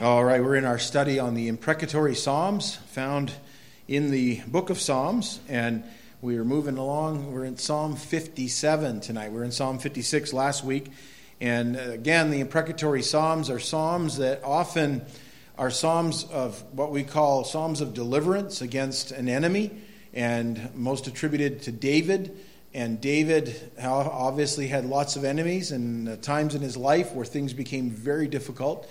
All right, we're in our study on the imprecatory Psalms found in the book of Psalms, and we are moving along. We're in Psalm 57 tonight. We are in Psalm 56 last week. And again, the imprecatory Psalms are Psalms that often are Psalms of what we call Psalms of deliverance against an enemy, and most attributed to David. And David obviously had lots of enemies and times in his life where things became very difficult.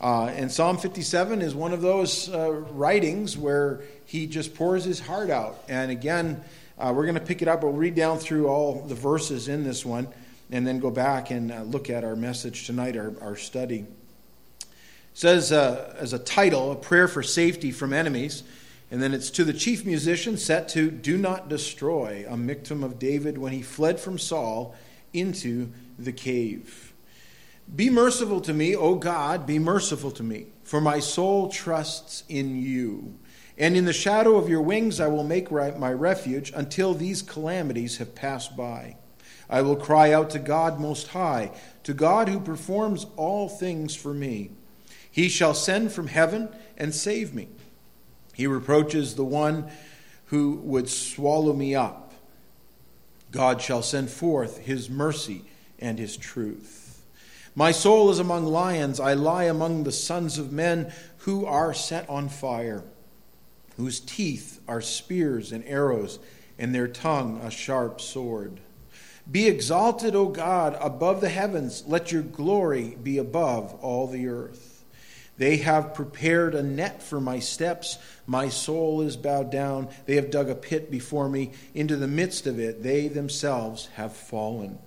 Uh, and Psalm 57 is one of those uh, writings where he just pours his heart out. And again, uh, we're going to pick it up. We'll read down through all the verses in this one and then go back and uh, look at our message tonight, our, our study. It says uh, as a title, A Prayer for Safety from Enemies. And then it's to the chief musician set to Do Not Destroy, a Michtam of David when he fled from Saul into the cave. Be merciful to me, O God, be merciful to me, for my soul trusts in you. And in the shadow of your wings I will make my refuge until these calamities have passed by. I will cry out to God Most High, to God who performs all things for me. He shall send from heaven and save me. He reproaches the one who would swallow me up. God shall send forth his mercy and his truth. My soul is among lions. I lie among the sons of men who are set on fire, whose teeth are spears and arrows, and their tongue a sharp sword. Be exalted, O God, above the heavens. Let your glory be above all the earth. They have prepared a net for my steps. My soul is bowed down. They have dug a pit before me. Into the midst of it, they themselves have fallen.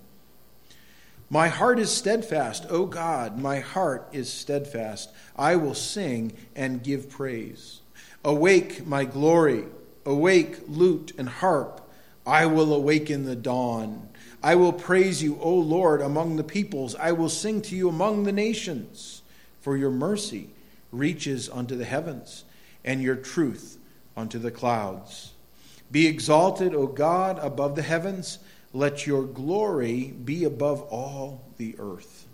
My heart is steadfast, O God, my heart is steadfast. I will sing and give praise. Awake, my glory, awake, lute and harp. I will awaken the dawn. I will praise you, O Lord, among the peoples. I will sing to you among the nations. For your mercy reaches unto the heavens, and your truth unto the clouds. Be exalted, O God, above the heavens let your glory be above all the earth.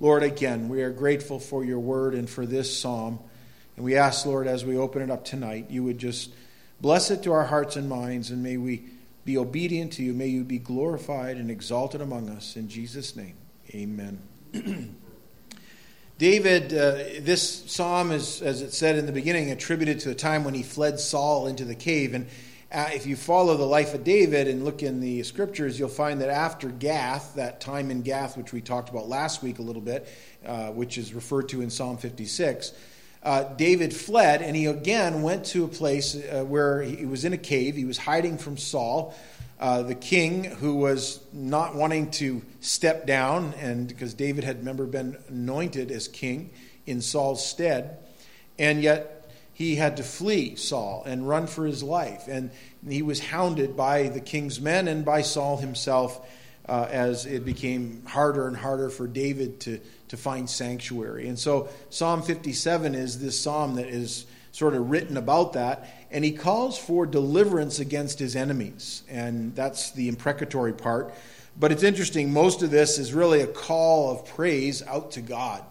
Lord, again, we are grateful for your word and for this psalm. And we ask, Lord, as we open it up tonight, you would just bless it to our hearts and minds, and may we be obedient to you. May you be glorified and exalted among us. In Jesus' name, amen. David, uh, this psalm is, as it said in the beginning, attributed to the time when he fled Saul into the cave. And uh, if you follow the life of David and look in the scriptures, you'll find that after Gath, that time in Gath, which we talked about last week a little bit, uh, which is referred to in Psalm 56, uh, David fled and he again went to a place uh, where he was in a cave. He was hiding from Saul, uh, the king, who was not wanting to step down, and because David had, remember, been anointed as king in Saul's stead. And yet he had to flee Saul and run for his life. And he was hounded by the king's men and by Saul himself uh, as it became harder and harder for David to, to find sanctuary. And so Psalm 57 is this psalm that is sort of written about that. And he calls for deliverance against his enemies. And that's the imprecatory part. But it's interesting, most of this is really a call of praise out to God.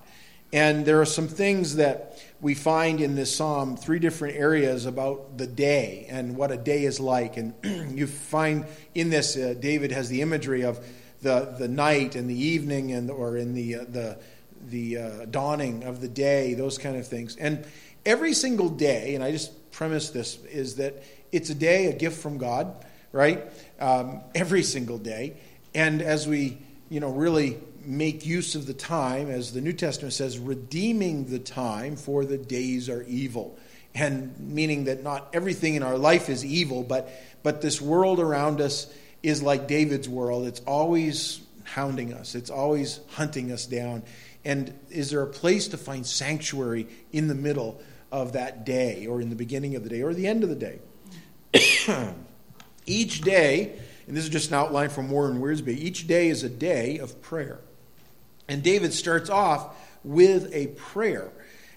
And there are some things that we find in this psalm, three different areas about the day and what a day is like. And you find in this, uh, David has the imagery of the, the night and the evening, and or in the, uh, the, the uh, dawning of the day, those kind of things. And every single day, and I just premise this, is that it's a day, a gift from God, right? Um, every single day. And as we, you know, really make use of the time, as the New Testament says, redeeming the time, for the days are evil. And meaning that not everything in our life is evil, but, but this world around us is like David's world. It's always hounding us, it's always hunting us down. And is there a place to find sanctuary in the middle of that day, or in the beginning of the day, or the end of the day? each day, and this is just an outline from Warren Wiersbe, each day is a day of prayer. And David starts off with a prayer.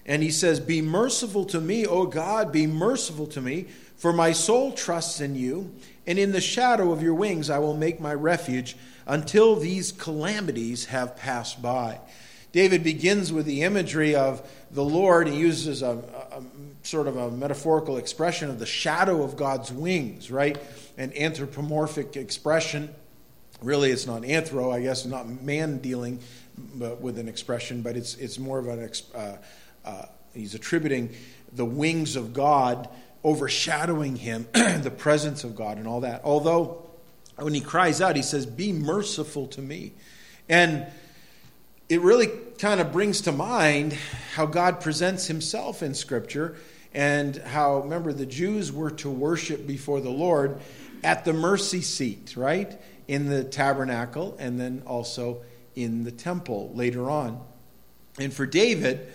And he says, Be merciful to me, O God, be merciful to me, for my soul trusts in you, and in the shadow of your wings I will make my refuge until these calamities have passed by. David begins with the imagery of the Lord. He uses a, a, sort of a metaphorical expression of the shadow of God's wings, right? An anthropomorphic expression. Really, it's not anthro, I guess, not man dealing with an expression, but it's, it's more of an, uh, uh, he's attributing the wings of God overshadowing him, the presence of God, and all that. Although, when he cries out, he says, Be merciful to me. And it really kind of brings to mind how God presents himself in Scripture and how, remember, the Jews were to worship before the Lord at the mercy seat, right? In the tabernacle and then also in the temple later on. And for David,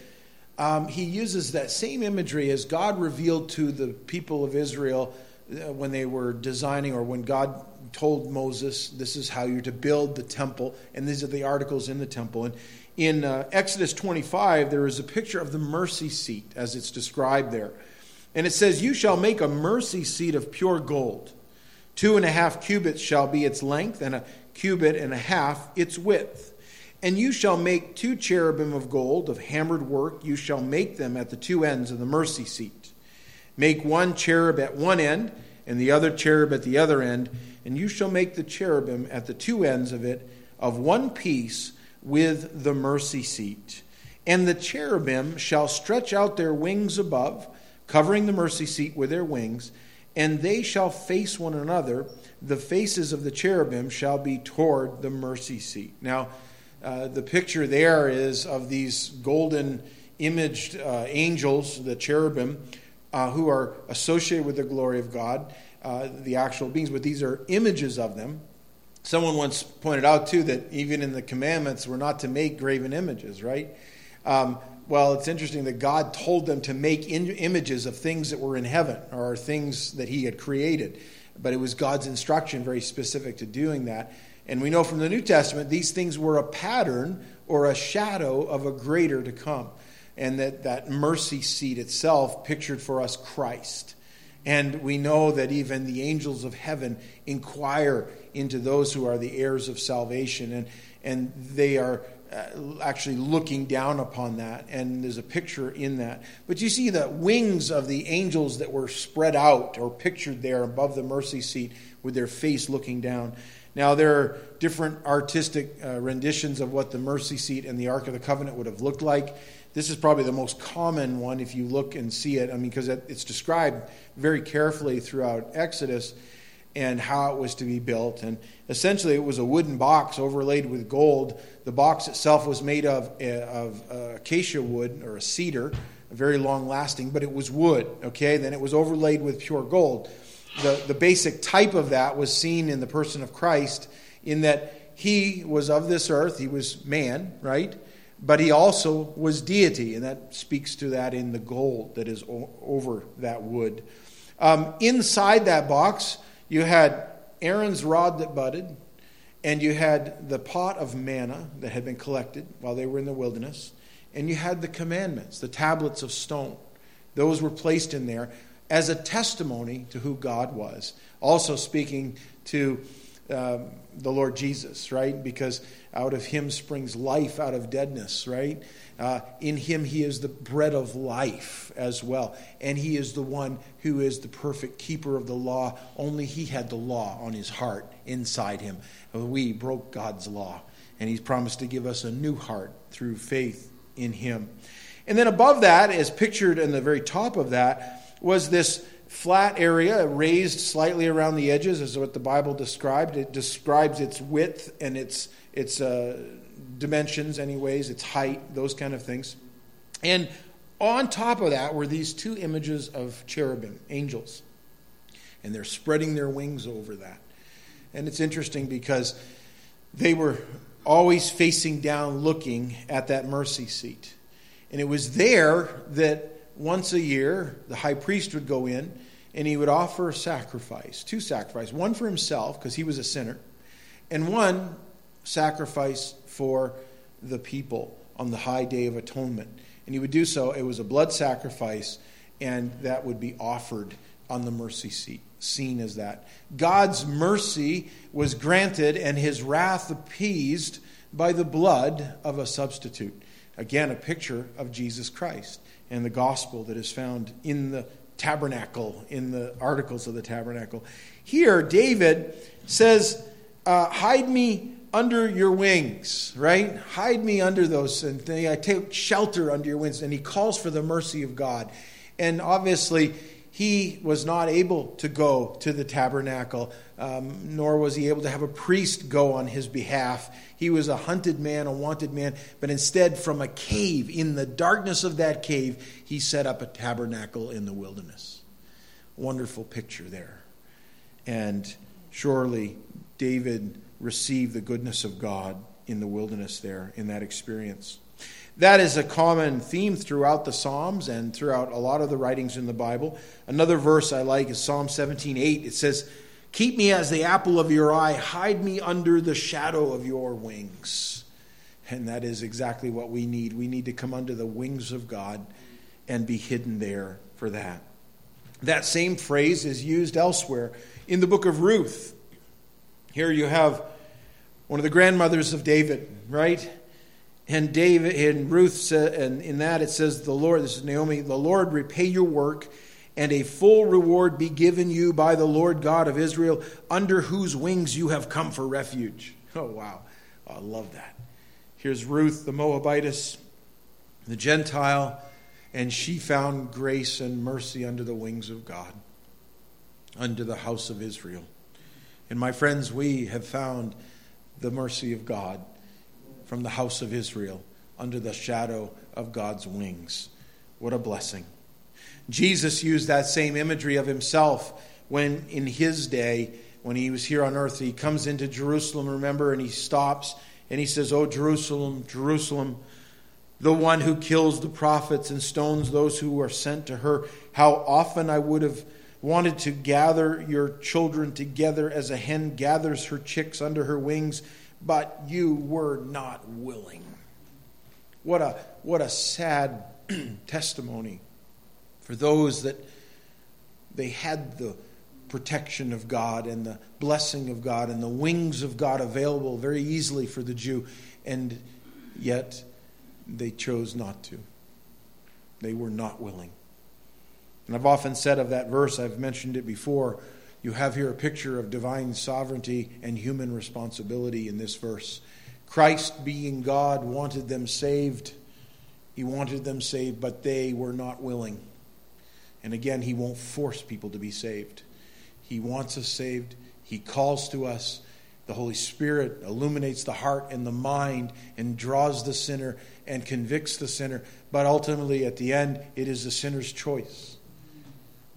um, he uses that same imagery as God revealed to the people of Israel uh, when they were designing or when God told Moses, This is how you're to build the temple, and these are the articles in the temple. And in uh, Exodus 25, there is a picture of the mercy seat as it's described there. And it says, You shall make a mercy seat of pure gold. Two and a half cubits shall be its length, and a cubit and a half its width. And you shall make two cherubim of gold, of hammered work. You shall make them at the two ends of the mercy seat. Make one cherub at one end, and the other cherub at the other end. And you shall make the cherubim at the two ends of it of one piece with the mercy seat. And the cherubim shall stretch out their wings above, covering the mercy seat with their wings, and they shall face one another. The faces of the cherubim shall be toward the mercy seat. Now, uh, the picture there is of these golden imaged uh, angels, the cherubim, uh, who are associated with the glory of God, uh, the actual beings, but these are images of them. Someone once pointed out, too, that even in the commandments, we're not to make graven images, right? Um, well, it's interesting that God told them to make in- images of things that were in heaven or things that He had created. But it was God's instruction, very specific to doing that. And we know from the New Testament these things were a pattern or a shadow of a greater to come. And that, that mercy seat itself pictured for us Christ. And we know that even the angels of heaven inquire into those who are the heirs of salvation. And, and they are actually looking down upon that. And there's a picture in that. But you see the wings of the angels that were spread out or pictured there above the mercy seat with their face looking down. Now, there are different artistic uh, renditions of what the mercy seat and the Ark of the Covenant would have looked like. This is probably the most common one if you look and see it. I mean, because it's described very carefully throughout Exodus and how it was to be built. And essentially, it was a wooden box overlaid with gold. The box itself was made of, uh, of uh, acacia wood or a cedar, very long lasting, but it was wood, okay? Then it was overlaid with pure gold the, the basic type of that was seen in the person of Christ, in that he was of this earth, he was man, right? But he also was deity, and that speaks to that in the gold that is over that wood. Um, inside that box, you had Aaron's rod that budded, and you had the pot of manna that had been collected while they were in the wilderness, and you had the commandments, the tablets of stone. Those were placed in there as a testimony to who God was. Also speaking to um, the Lord Jesus, right? Because out of him springs life out of deadness, right? Uh, in him, he is the bread of life as well. And he is the one who is the perfect keeper of the law. Only he had the law on his heart inside him. We broke God's law. And he's promised to give us a new heart through faith in him. And then above that, as pictured in the very top of that, was this flat area raised slightly around the edges, is what the Bible described. It describes its width and its, its uh, dimensions, anyways, its height, those kind of things. And on top of that were these two images of cherubim, angels. And they're spreading their wings over that. And it's interesting because they were always facing down, looking at that mercy seat. And it was there that once a year, the high priest would go in and he would offer a sacrifice, two sacrifices, one for himself, because he was a sinner, and one sacrifice for the people on the high day of atonement. And he would do so, it was a blood sacrifice, and that would be offered on the mercy seat, seen as that. God's mercy was granted and his wrath appeased by the blood of a substitute. again, a picture of Jesus Christ and the gospel that is found in the tabernacle, in the articles of the tabernacle. Here, David says, uh, Hide me under your wings, right? Hide me under those, and I take shelter under your wings. And he calls for the mercy of God. And obviously, he was not able to go to the tabernacle, um, nor was he able to have a priest go on his behalf. He was a hunted man, a wanted man, but instead, from a cave, in the darkness of that cave, he set up a tabernacle in the wilderness. Wonderful picture there. And surely David received the goodness of God in the wilderness there, in that experience. That is a common theme throughout the Psalms and throughout a lot of the writings in the Bible. Another verse I like is Psalm 17:8. It says, Keep me as the apple of your eye, hide me under the shadow of your wings. And that is exactly what we need. We need to come under the wings of God and be hidden there for that. That same phrase is used elsewhere in the book of Ruth. Here you have one of the grandmothers of David, right? And David and Ruth said, and in that it says, "The Lord." This is Naomi. The Lord repay your work and a full reward be given you by the Lord God of Israel, under whose wings you have come for refuge. Oh, wow. Oh, I love that. Here's Ruth, the Moabitess, the Gentile, and she found grace and mercy under the wings of God, under the house of Israel. And my friends, we have found the mercy of God from the house of Israel under the shadow of God's wings. What a blessing. Jesus used that same imagery of himself when, in his day, when he was here on earth, he comes into Jerusalem, remember, and he stops and he says, Oh, Jerusalem, Jerusalem, the one who kills the prophets and stones those who are sent to her, how often I would have wanted to gather your children together as a hen gathers her chicks under her wings, but you were not willing. What a, what a sad testimony for those that they had the protection of God and the blessing of God and the wings of God available very easily for the Jew, and yet they chose not to. They were not willing. And I've often said of that verse, I've mentioned it before, you have here a picture of divine sovereignty and human responsibility in this verse. Christ, being God, wanted them saved. He wanted them saved, but they were not willing. And again, He won't force people to be saved. He wants us saved. He calls to us. The Holy Spirit illuminates the heart and the mind and draws the sinner and convicts the sinner. But ultimately, at the end, it is the sinner's choice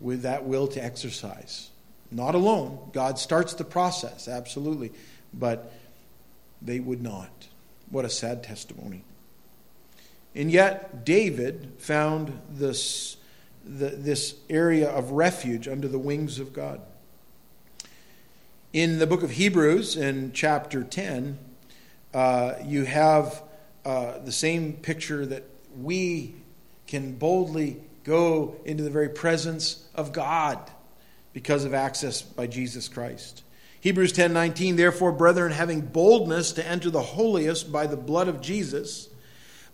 with that will to exercise. Not alone. God starts the process, absolutely. But they would not. What a sad testimony. And yet, David found this the, this area of refuge under the wings of God. In the book of Hebrews, in chapter 10, uh, you have uh, the same picture that we can boldly go into the very presence of God because of access by Jesus Christ. Hebrews 10:19 Therefore brethren having boldness to enter the holiest by the blood of Jesus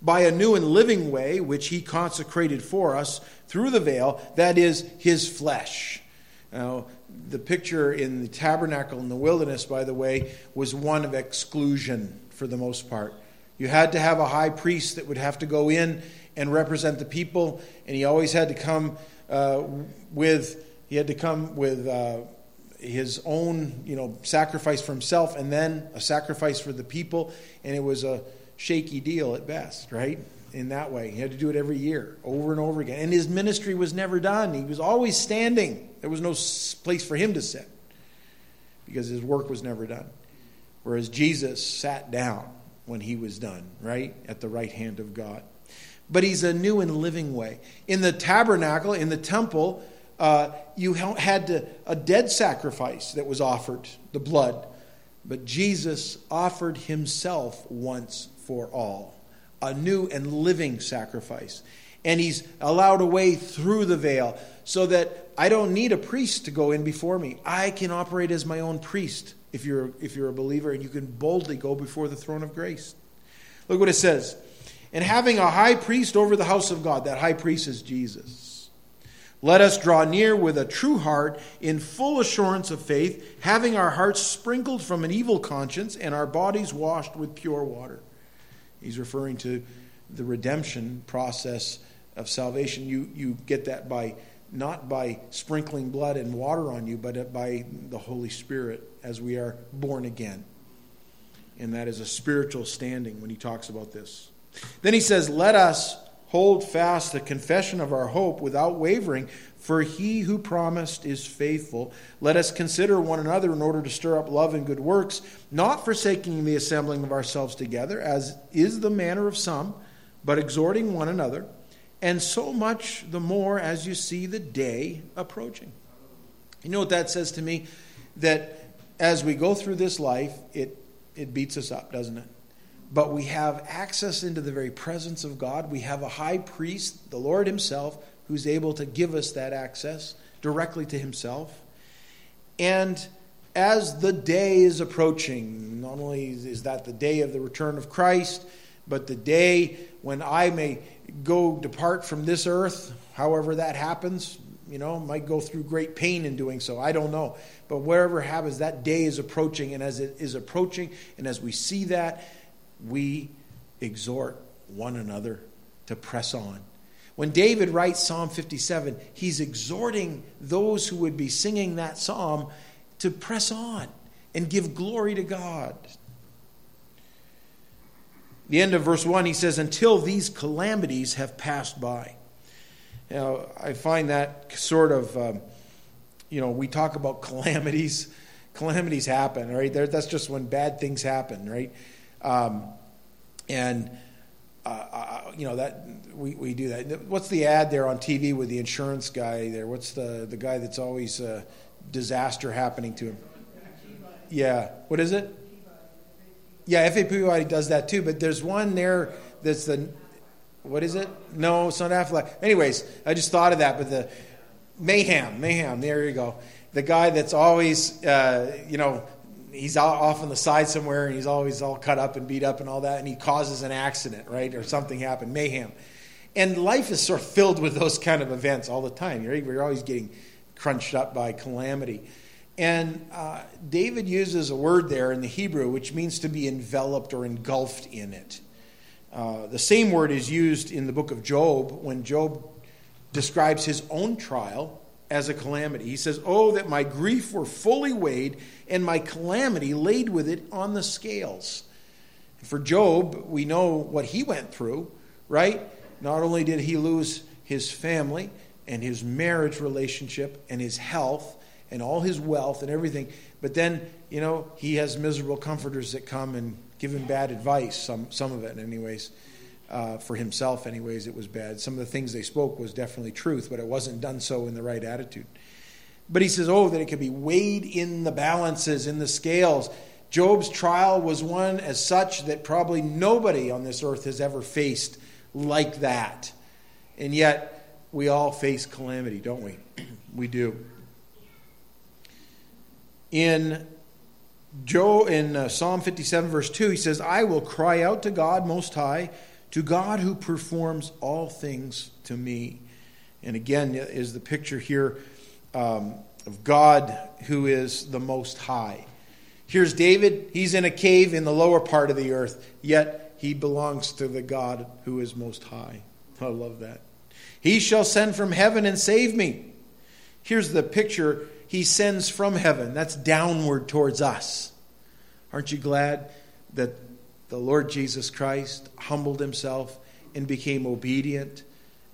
by a new and living way which he consecrated for us through the veil, that is, his flesh. Now, the picture in the tabernacle in the wilderness, by the way, was one of exclusion for the most part. You had to have a high priest that would have to go in and represent the people, and he always had to come uh, with he had to come with uh, his own you know sacrifice for himself, and then a sacrifice for the people, and it was a shaky deal at best, right? In that way. He had to do it every year, over and over again. And his ministry was never done. He was always standing. There was no place for him to sit because his work was never done. Whereas Jesus sat down when he was done, right? At the right hand of God. But he's a new and living way. In the tabernacle, in the temple, uh, you had to, a dead sacrifice that was offered, the blood. But Jesus offered himself once for all, a new and living sacrifice. And he's allowed a way through the veil so that I don't need a priest to go in before me. I can operate as my own priest if you're, if you're a believer, and you can boldly go before the throne of grace. Look what it says. And having a high priest over the house of God. That high priest is Jesus. Let us draw near with a true heart in full assurance of faith, having our hearts sprinkled from an evil conscience and our bodies washed with pure water. He's referring to the redemption process of salvation. You, you get that by not by sprinkling blood and water on you, but by the Holy Spirit as we are born again. And that is a spiritual standing when he talks about this. Then he says, Let us hold fast the confession of our hope without wavering, for he who promised is faithful. Let us consider one another in order to stir up love and good works, not forsaking the assembling of ourselves together, as is the manner of some, but exhorting one another and so much the more as you see the day approaching. You know what that says to me? That as we go through this life, it, it beats us up, doesn't it? But we have access into the very presence of God. We have a high priest, the Lord Himself, who's able to give us that access directly to Himself. And as the day is approaching, not only is that the day of the return of Christ, but the day when I may go depart from this earth, however that happens, you know, might go through great pain in doing so. I don't know. But wherever happens, that day is approaching. And as it is approaching, and as we see that, we exhort one another to press on. When David writes Psalm 57, he's exhorting those who would be singing that psalm to press on and give glory to God, the end of verse 1, he says, Until these calamities have passed by. Know, I find that sort of, um, you know, we talk about calamities. Calamities happen, right? that's just when bad things happen, right? Um, and, uh, uh, you know, that we, we do that. What's the ad there on TV with the insurance guy there? What's the, the guy that's always uh, disaster happening to him? Yeah. What is it? Yeah, FAPY does that too, but there's one there that's the, what is it? No, it's not Aflac. Anyways, I just thought of that, but the Mayhem, Mayhem, there you go. The guy that's always, uh, you know, he's off on the side somewhere and he's always all cut up and beat up and all that, and he causes an accident, right? Or something happened, mayhem. And life is sort of filled with those kind of events all the time. Right? We're always getting crunched up by calamity. And uh, David uses a word there in the Hebrew which means to be enveloped or engulfed in it. Uh, the same word is used in the book of Job when Job describes his own trial as a calamity. He says, Oh, that my grief were fully weighed and my calamity laid with it on the scales. For Job, we know what he went through, right? Not only did he lose his family and his marriage relationship and his health, and all his wealth and everything. But then, you know, he has miserable comforters that come and give him bad advice, some, some of it, anyways. Uh, for himself, anyways, it was bad. Some of the things they spoke was definitely truth, but it wasn't done so in the right attitude. But he says, oh, that it could be weighed in the balances, in the scales. Job's trial was one as such that probably nobody on this earth has ever faced like that. And yet, we all face calamity, don't we? we do. In Joe in uh, Psalm 57 verse 2 he says, "I will cry out to God most high, to God who performs all things to me." And again is the picture here um, of God who is the most high. Here's David, he's in a cave in the lower part of the earth, yet he belongs to the God who is most high. I love that. He shall send from heaven and save me. Here's the picture he sends from heaven. That's downward towards us. Aren't you glad that the Lord Jesus Christ humbled himself and became obedient?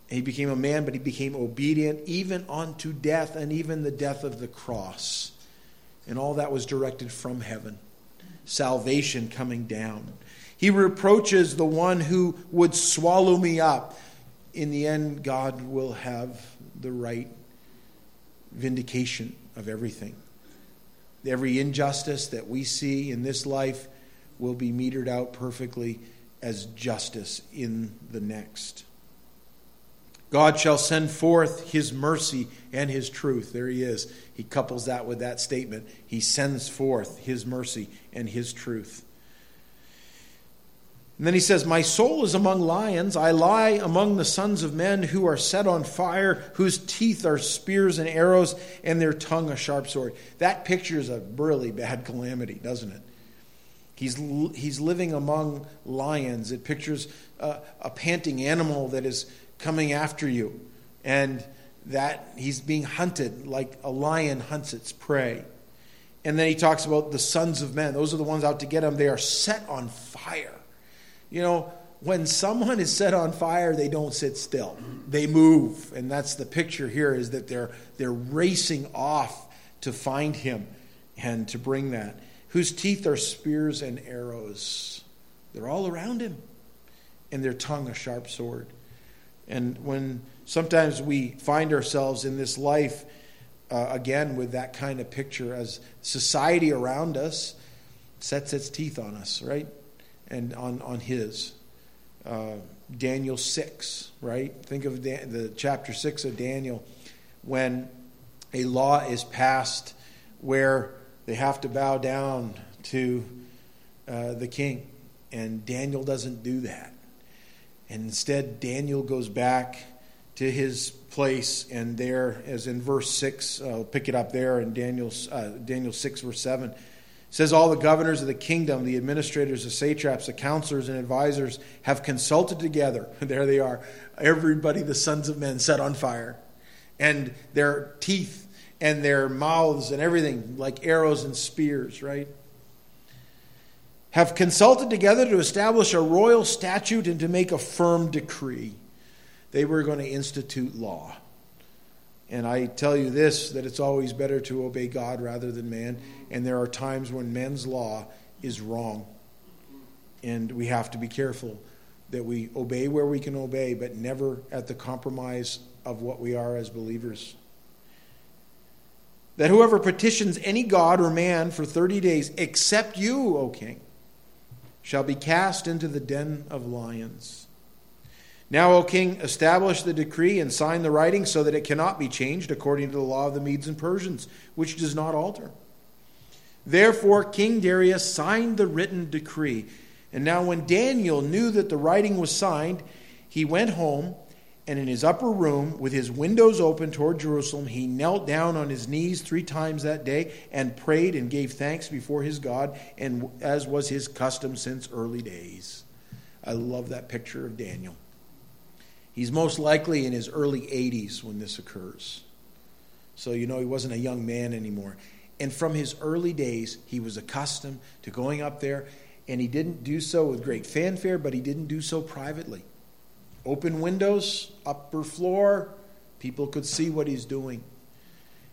He became a man, but he became obedient even unto death and even the death of the cross. And all that was directed from heaven. Salvation coming down. He reproaches the one who would swallow me up. In the end, God will have the right vindication of everything. Every injustice that we see in this life will be metered out perfectly as justice in the next. God shall send forth his mercy and his truth. There he is. He couples that with that statement. He sends forth his mercy and his truth. And then he says, My soul is among lions. I lie among the sons of men who are set on fire, whose teeth are spears and arrows, and their tongue a sharp sword. That pictures a really bad calamity, doesn't it? He's, he's living among lions. It pictures a, a panting animal that is coming after you, and that he's being hunted like a lion hunts its prey. And then he talks about the sons of men. Those are the ones out to get him. They are set on fire. You know, when someone is set on fire, they don't sit still. They move. And that's the picture here is that they're they're racing off to find him and to bring that. Whose teeth are spears and arrows. They're all around him. And their tongue a sharp sword. And when sometimes we find ourselves in this life uh, again with that kind of picture as society around us sets its teeth on us, right? and on, on his. Uh, Daniel 6, right? Think of the, the chapter 6 of Daniel when a law is passed where they have to bow down to uh, the king. And Daniel doesn't do that. And instead, Daniel goes back to his place, and there, as in verse 6, I'll pick it up there in Daniel, uh, Daniel 6, verse 7 says all the governors of the kingdom, the administrators, the satraps, the counselors, and advisors have consulted together. There they are. Everybody, the sons of men, set on fire. And their teeth and their mouths and everything like arrows and spears, right? Have consulted together to establish a royal statute and to make a firm decree. They were going to institute law. And I tell you this that it's always better to obey God rather than man. And there are times when men's law is wrong. And we have to be careful that we obey where we can obey, but never at the compromise of what we are as believers. That whoever petitions any god or man for 30 days, except you, O king, shall be cast into the den of lions. Now, O king, establish the decree and sign the writing so that it cannot be changed according to the law of the Medes and Persians, which does not alter. Therefore, King Darius signed the written decree. And now, when Daniel knew that the writing was signed, he went home, and in his upper room, with his windows open toward Jerusalem, he knelt down on his knees three times that day and prayed and gave thanks before his God, and as was his custom since early days. I love that picture of Daniel. He's most likely in his early 80s when this occurs. So, you know, he wasn't a young man anymore. And from his early days, he was accustomed to going up there, and he didn't do so with great fanfare, but he didn't do so privately. Open windows, upper floor, people could see what he's doing.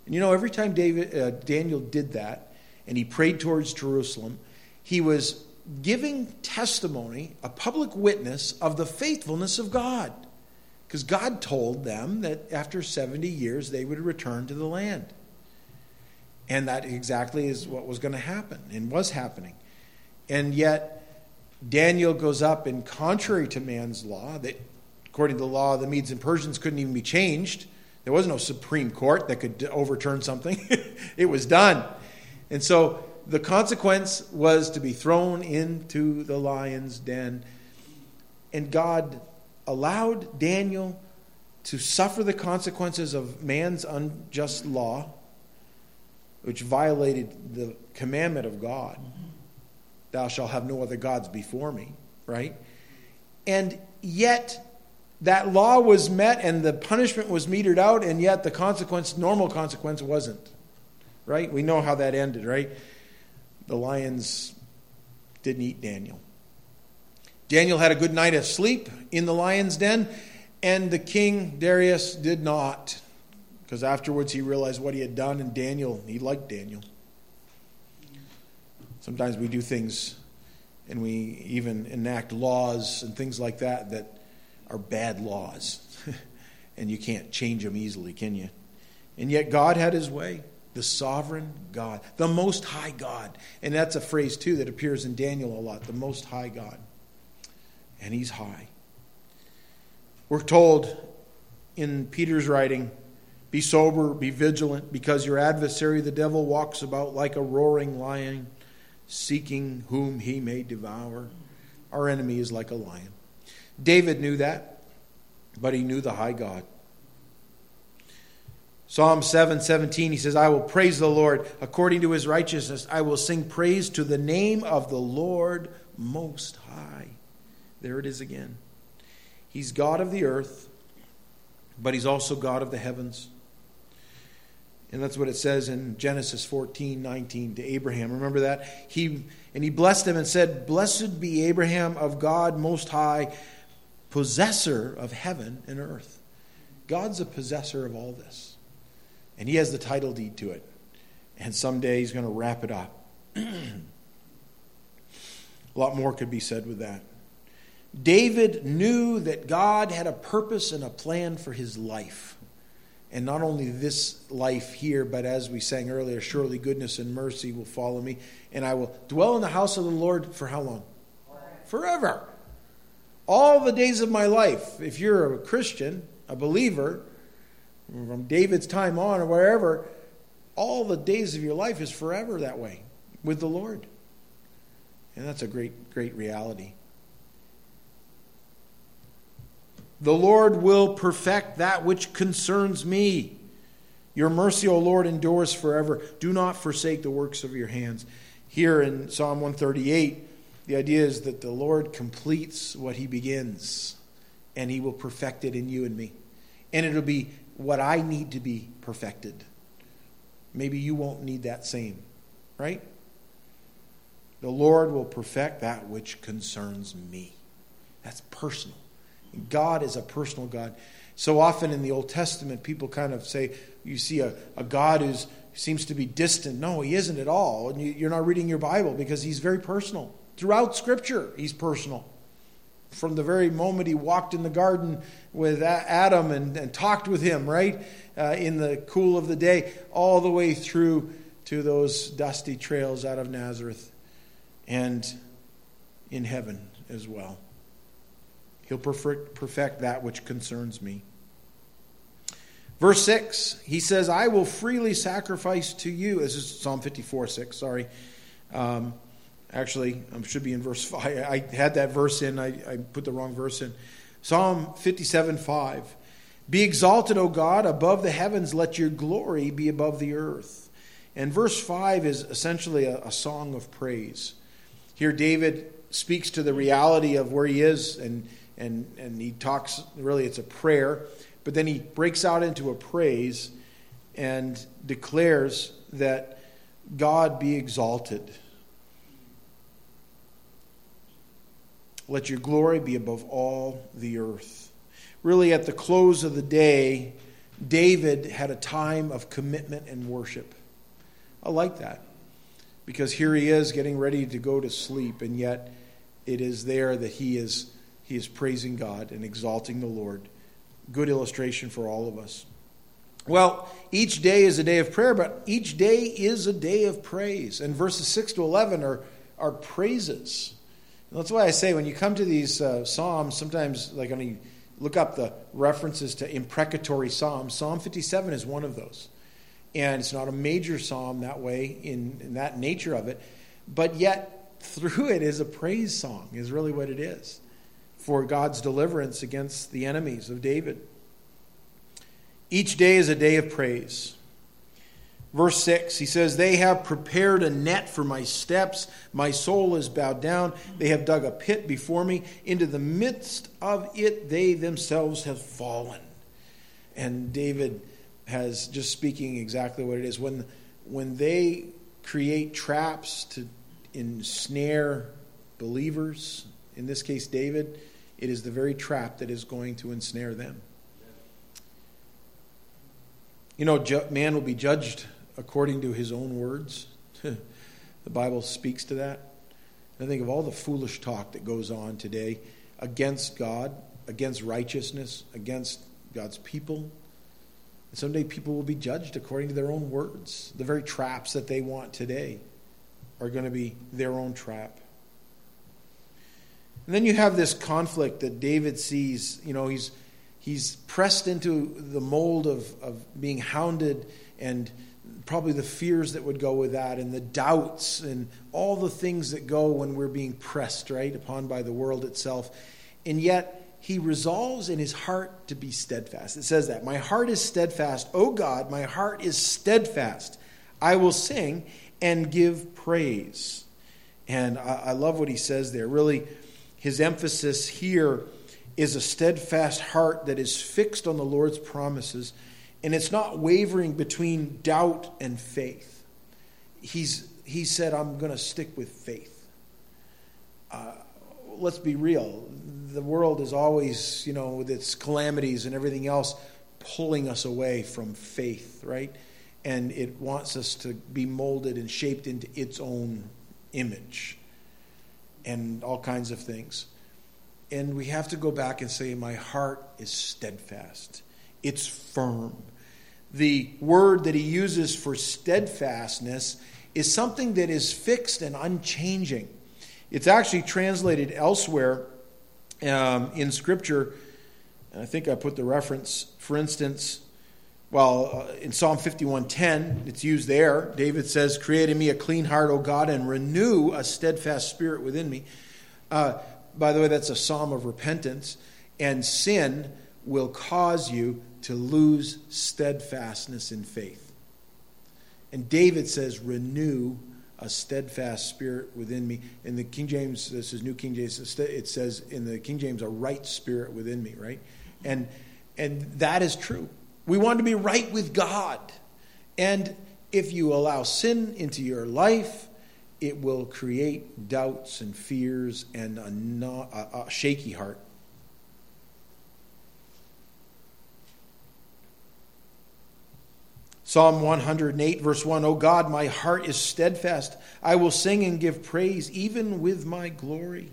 And you know, every time David, uh, Daniel did that, and he prayed towards Jerusalem, he was giving testimony, a public witness of the faithfulness of God. Because God told them that after 70 years they would return to the land. And that exactly is what was going to happen and was happening. And yet, Daniel goes up, and contrary to man's law, that according to the law, the Medes and Persians couldn't even be changed. There was no Supreme Court that could overturn something, it was done. And so the consequence was to be thrown into the lion's den. And God allowed Daniel to suffer the consequences of man's unjust law, which violated the commandment of God Thou shalt have no other gods before me, right? And yet, that law was met and the punishment was metered out, and yet the consequence, normal consequence, wasn't, right? We know how that ended, right? The lions didn't eat Daniel. Daniel had a good night of sleep in the lion's den, and the king Darius did not, because afterwards he realized what he had done, and Daniel, he liked Daniel. Sometimes we do things and we even enact laws and things like that that are bad laws. and you can't change them easily, can you? And yet God had his way. The sovereign God, the most high God. And that's a phrase, too, that appears in Daniel a lot the most high God and he's high. We're told in Peter's writing be sober, be vigilant, because your adversary, the devil, walks about like a roaring lion, seeking whom he may devour. Our enemy is like a lion. David knew that, but he knew the high God. Psalm 7 17, he says, I will praise the Lord according to his righteousness. I will sing praise to the name of the Lord Most High. There it is again. He's God of the earth, but he's also God of the heavens. And that's what it says in Genesis 14, 19 to Abraham. Remember that? He and he blessed him and said, Blessed be Abraham of God most high, possessor of heaven and earth. God's a possessor of all this. And he has the title deed to it. And someday he's going to wrap it up. a lot more could be said with that. David knew that God had a purpose and a plan for his life. And not only this life here, but as we sang earlier, surely goodness and mercy will follow me. And I will dwell in the house of the Lord for how long? Forever. All the days of my life. If you're a Christian, a believer, from David's time on or wherever, all the days of your life is forever that way with the Lord. And that's a great, great reality. The Lord will perfect that which concerns me. Your mercy, O Lord, endures forever. Do not forsake the works of your hands. Here in Psalm 138, the idea is that the Lord completes what he begins, and he will perfect it in you and me. And it'll be what I need to be perfected. Maybe you won't need that same, right? The Lord will perfect that which concerns me. That's personal. God is a personal God. So often in the Old Testament, people kind of say, you see a, a God who seems to be distant. No, he isn't at all. And you, you're not reading your Bible because he's very personal. Throughout Scripture, he's personal from the very moment he walked in the garden with Adam and, and talked with him, right, uh, in the cool of the day, all the way through to those dusty trails out of Nazareth and in heaven as well. He'll perfect, that which concerns me. Verse 6, he says, I will freely sacrifice to you. This is Psalm 54 6, sorry. Um, Actually, I should be in verse 5. I had that verse in, I, I put the wrong verse in. Psalm 57 5. Be exalted, O God, above the heavens, let your glory be above the earth. And verse 5 is essentially a, a song of praise. Here, David speaks to the reality of where he is, and, and, and he talks, really, it's a prayer, but then he breaks out into a praise and declares that God be exalted. Let your glory be above all the earth. Really, at the close of the day, David had a time of commitment and worship. I like that because here he is getting ready to go to sleep, and yet it is there that he is, he is praising God and exalting the Lord. Good illustration for all of us. Well, each day is a day of prayer, but each day is a day of praise. And verses 6 to 11 are, are praises. That's why I say when you come to these uh, Psalms, sometimes, like when you look up the references to imprecatory Psalms, Psalm 57 is one of those. And it's not a major psalm that way in, in that nature of it, but yet through it is a praise song, is really what it is for God's deliverance against the enemies of David. Each day is a day of praise. Verse 6, he says, They have prepared a net for my steps. My soul is bowed down. They have dug a pit before me. Into the midst of it, they themselves have fallen. And David has just speaking exactly what it is. When, when they create traps to ensnare believers, in this case, David, it is the very trap that is going to ensnare them. You know, man will be judged according to his own words. the Bible speaks to that. I think of all the foolish talk that goes on today against God, against righteousness, against God's people. And someday people will be judged according to their own words. The very traps that they want today are going to be their own trap. And then you have this conflict that David sees. You know, he's, he's pressed into the mold of, of being hounded and probably the fears that would go with that and the doubts and all the things that go when we're being pressed, right, upon by the world itself. And yet, he resolves in his heart to be steadfast. It says that. My heart is steadfast. O God, my heart is steadfast. I will sing and give praise. And I, I love what he says there. Really, his emphasis here is a steadfast heart that is fixed on the Lord's promises and it's not wavering between doubt and faith. He's, he said, I'm going to stick with faith. Uh, let's be real. The world is always, you know, with its calamities and everything else, pulling us away from faith, right? And it wants us to be molded and shaped into its own image and all kinds of things. And we have to go back and say, My heart is steadfast it's firm. The word that he uses for steadfastness is something that is fixed and unchanging. It's actually translated elsewhere um, in Scripture. And I think I put the reference, for instance, well, uh, in Psalm 51:10, it's used there. David says, "Create in me a clean heart, O God, and renew a steadfast spirit within me." Uh, by the way, that's a psalm of repentance, and sin will cause you to lose steadfastness in faith. And David says, renew a steadfast spirit within me. In the King James, this is New King James, it says in the King James, a right spirit within me, right? And, and that is true. We want to be right with God. And if you allow sin into your life, it will create doubts and fears and a, not, a, a shaky heart. Psalm 108, verse 1 O God, my heart is steadfast. I will sing and give praise, even with my glory.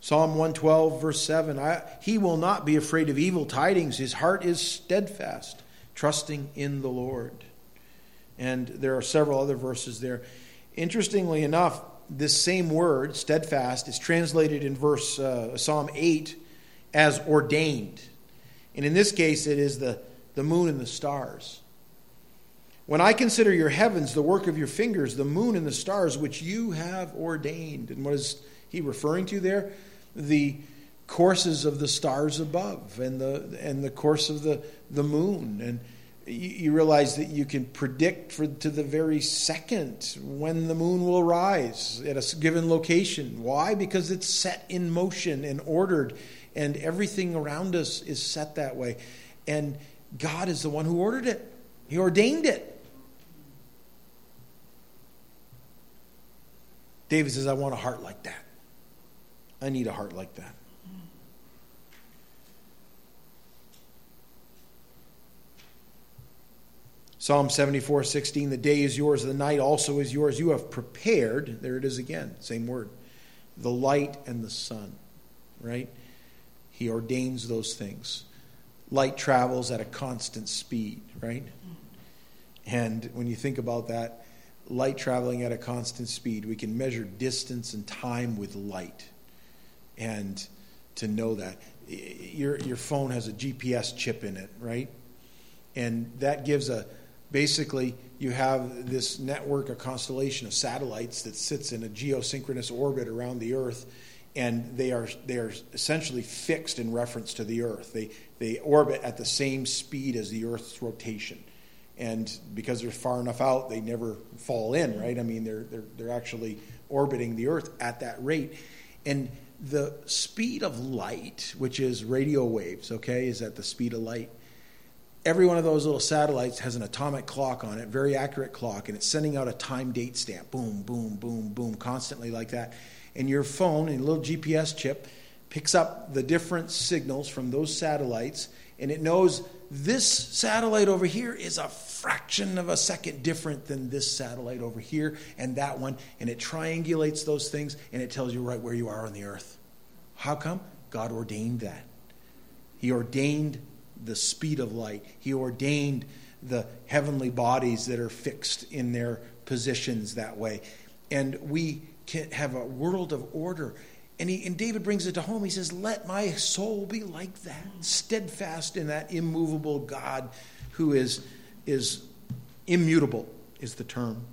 Psalm 112, verse 7 I, He will not be afraid of evil tidings. His heart is steadfast, trusting in the Lord. And there are several other verses there. Interestingly enough, this same word, steadfast, is translated in verse uh, Psalm 8 as ordained. And in this case, it is the, the moon and the stars. When I consider your heavens, the work of your fingers, the moon and the stars which you have ordained. And what is he referring to there? The courses of the stars above and the, and the course of the, the moon. And you, you realize that you can predict for, to the very second when the moon will rise at a given location. Why? Because it's set in motion and ordered and everything around us is set that way. And God is the one who ordered it, He ordained it. David says, I want a heart like that. I need a heart like that. Psalm 74, 16, the day is yours, the night also is yours. You have prepared, there it is again, same word, the light and the sun, right? He ordains those things. Light travels at a constant speed, right? And when you think about that, light traveling at a constant speed, we can measure distance and time with light. And to know that, your, your phone has a GPS chip in it, right? And that gives a basically, you have this network, a constellation of satellites that sits in a geosynchronous orbit around the Earth and they are they are essentially fixed in reference to the Earth. They they orbit at the same speed as the Earth's rotation, and because they're far enough out, they never fall in. Right? I mean, they're they're they're actually orbiting the Earth at that rate, and the speed of light, which is radio waves, okay, is at the speed of light. Every one of those little satellites has an atomic clock on it, very accurate clock, and it's sending out a time date stamp, boom, boom, boom, boom, constantly like that and your phone and a little GPS chip picks up the different signals from those satellites and it knows this satellite over here is a fraction of a second different than this satellite over here and that one and it triangulates those things and it tells you right where you are on the earth. How come? God ordained that. He ordained the speed of light. He ordained the heavenly bodies that are fixed in their positions that way. And we can have a world of order. And, he, and David brings it to home. He says, Let my soul be like that, steadfast in that immovable God who is, is immutable, is the term.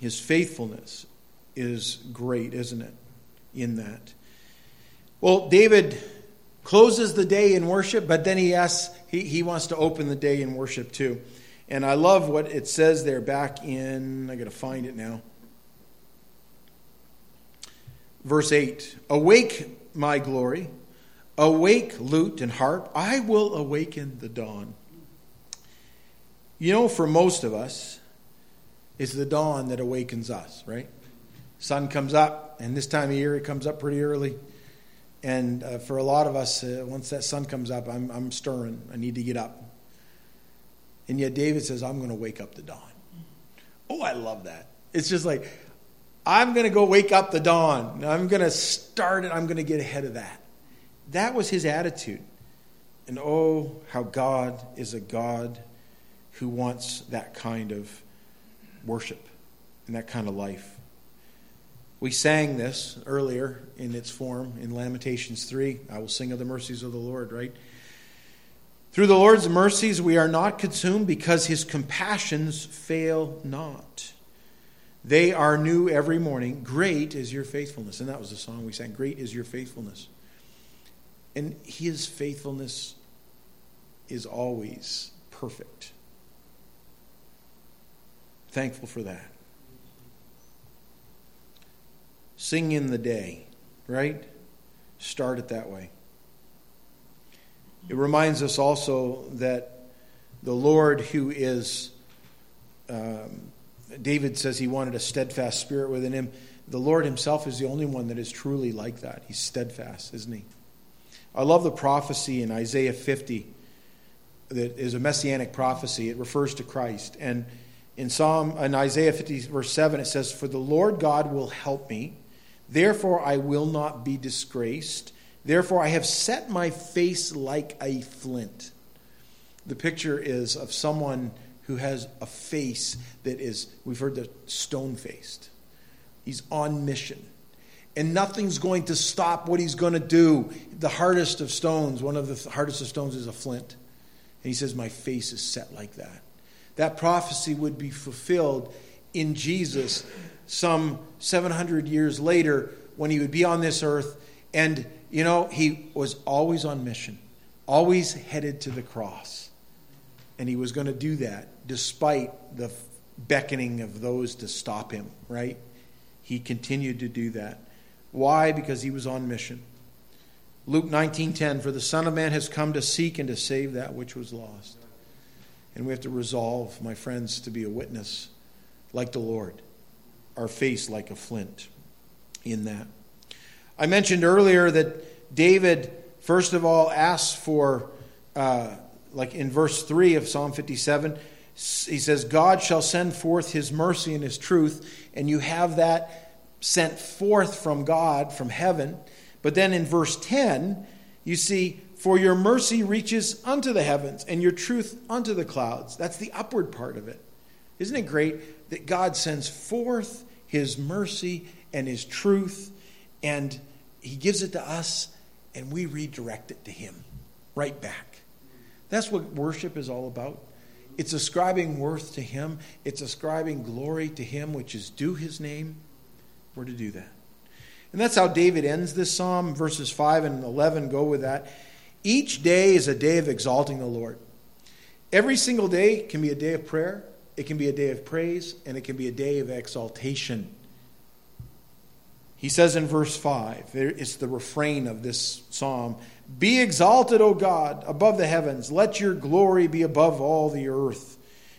His faithfulness is great, isn't it? In that. Well, David closes the day in worship, but then he asks, he, he wants to open the day in worship too. And I love what it says there back in, I got to find it now. Verse 8 Awake, my glory. Awake, lute and harp. I will awaken the dawn. You know, for most of us, it's the dawn that awakens us, right? Sun comes up, and this time of year it comes up pretty early. And uh, for a lot of us, uh, once that sun comes up, I'm, I'm stirring. I need to get up. And yet David says, I'm going to wake up the dawn. Oh, I love that. It's just like, I'm going to go wake up the dawn. I'm going to start it. I'm going to get ahead of that. That was his attitude. And oh, how God is a God who wants that kind of worship and that kind of life. We sang this earlier in its form in Lamentations 3. I will sing of the mercies of the Lord, right? Through the Lord's mercies we are not consumed because his compassions fail not. They are new every morning. Great is your faithfulness. And that was the song we sang. Great is your faithfulness. And his faithfulness is always perfect thankful for that. Sing in the day, right? Start it that way. It reminds us also that the Lord, who is, um, David says he wanted a steadfast spirit within him. The Lord himself is the only one that is truly like that. He's steadfast, isn't he? I love the prophecy in Isaiah 50 that is a messianic prophecy. It refers to Christ. And in Psalm in Isaiah 50 verse 7 it says for the Lord God will help me therefore I will not be disgraced therefore I have set my face like a flint. The picture is of someone who has a face that is we've heard the stone faced he's on mission. And nothing's going to stop what he's going to do. The hardest of stones one of the hardest of stones is a flint. And he says my face is set like that. That prophecy would be fulfilled in Jesus some 700 years later when he would be on this earth. And, you know, he was always on mission, always headed to the cross. And he was going to do that despite the beckoning of those to stop him, right? He continued to do that. Why? Because he was on mission. Luke 19:10 For the son of man has come to seek and to save that which was lost. And we have to resolve, my friends, to be a witness like the Lord, our face like a flint in that. I mentioned earlier that David, first of all, asks for, uh, like in verse 3 of Psalm 57, he says, God shall send forth his mercy and his truth, and you have that sent forth from God, from heaven. But then in verse 10, you see, for your mercy reaches unto the heavens, and your truth unto the clouds. That's the upward part of it. Isn't it great that God sends forth his mercy and his truth, and he gives it to us, and we redirect it to him right back? That's what worship is all about. It's ascribing worth to him, it's ascribing glory to him, which is due his name. We're to do that. And that's how David ends this psalm. Verses 5 and 11 go with that. Each day is a day of exalting the Lord. Every single day can be a day of prayer, it can be a day of praise, and it can be a day of exaltation. He says in verse 5, it's the refrain of this psalm Be exalted, O God, above the heavens. Let your glory be above all the earth.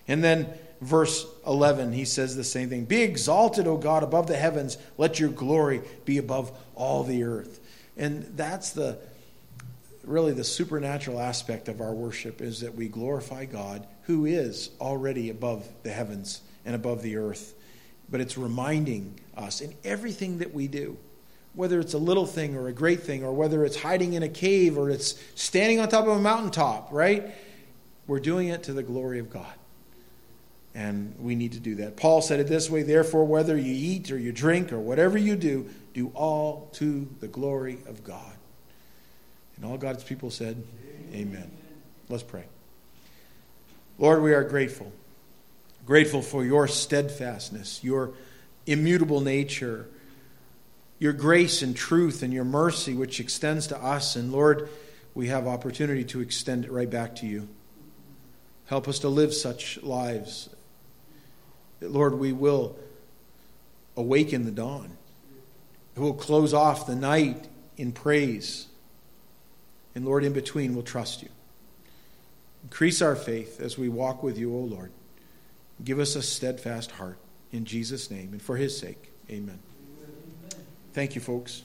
And then verse 11, he says the same thing Be exalted, O God, above the heavens. Let your glory be above all the earth. And that's the really the supernatural aspect of our worship is that we glorify God who is already above the heavens and above the earth. But it's reminding us in everything that we do, whether it's a little thing or a great thing, or whether it's hiding in a cave or it's standing on top of a mountaintop, right? We're doing it to the glory of God. And we need to do that. Paul said it this way Therefore, whether you eat or you drink or whatever you do, do all to the glory of God. And all God's people said, Amen. Amen. Let's pray. Lord, we are grateful. Grateful for your steadfastness, your immutable nature, your grace and truth, and your mercy, which extends to us. And Lord, we have opportunity to extend it right back to you. Help us to live such lives. Lord, we will awaken the dawn. We'll close off the night in praise. And Lord, in between, we'll trust you. Increase our faith as we walk with you, O Lord. Give us a steadfast heart. In Jesus' name and for his sake. Amen. Thank you, folks.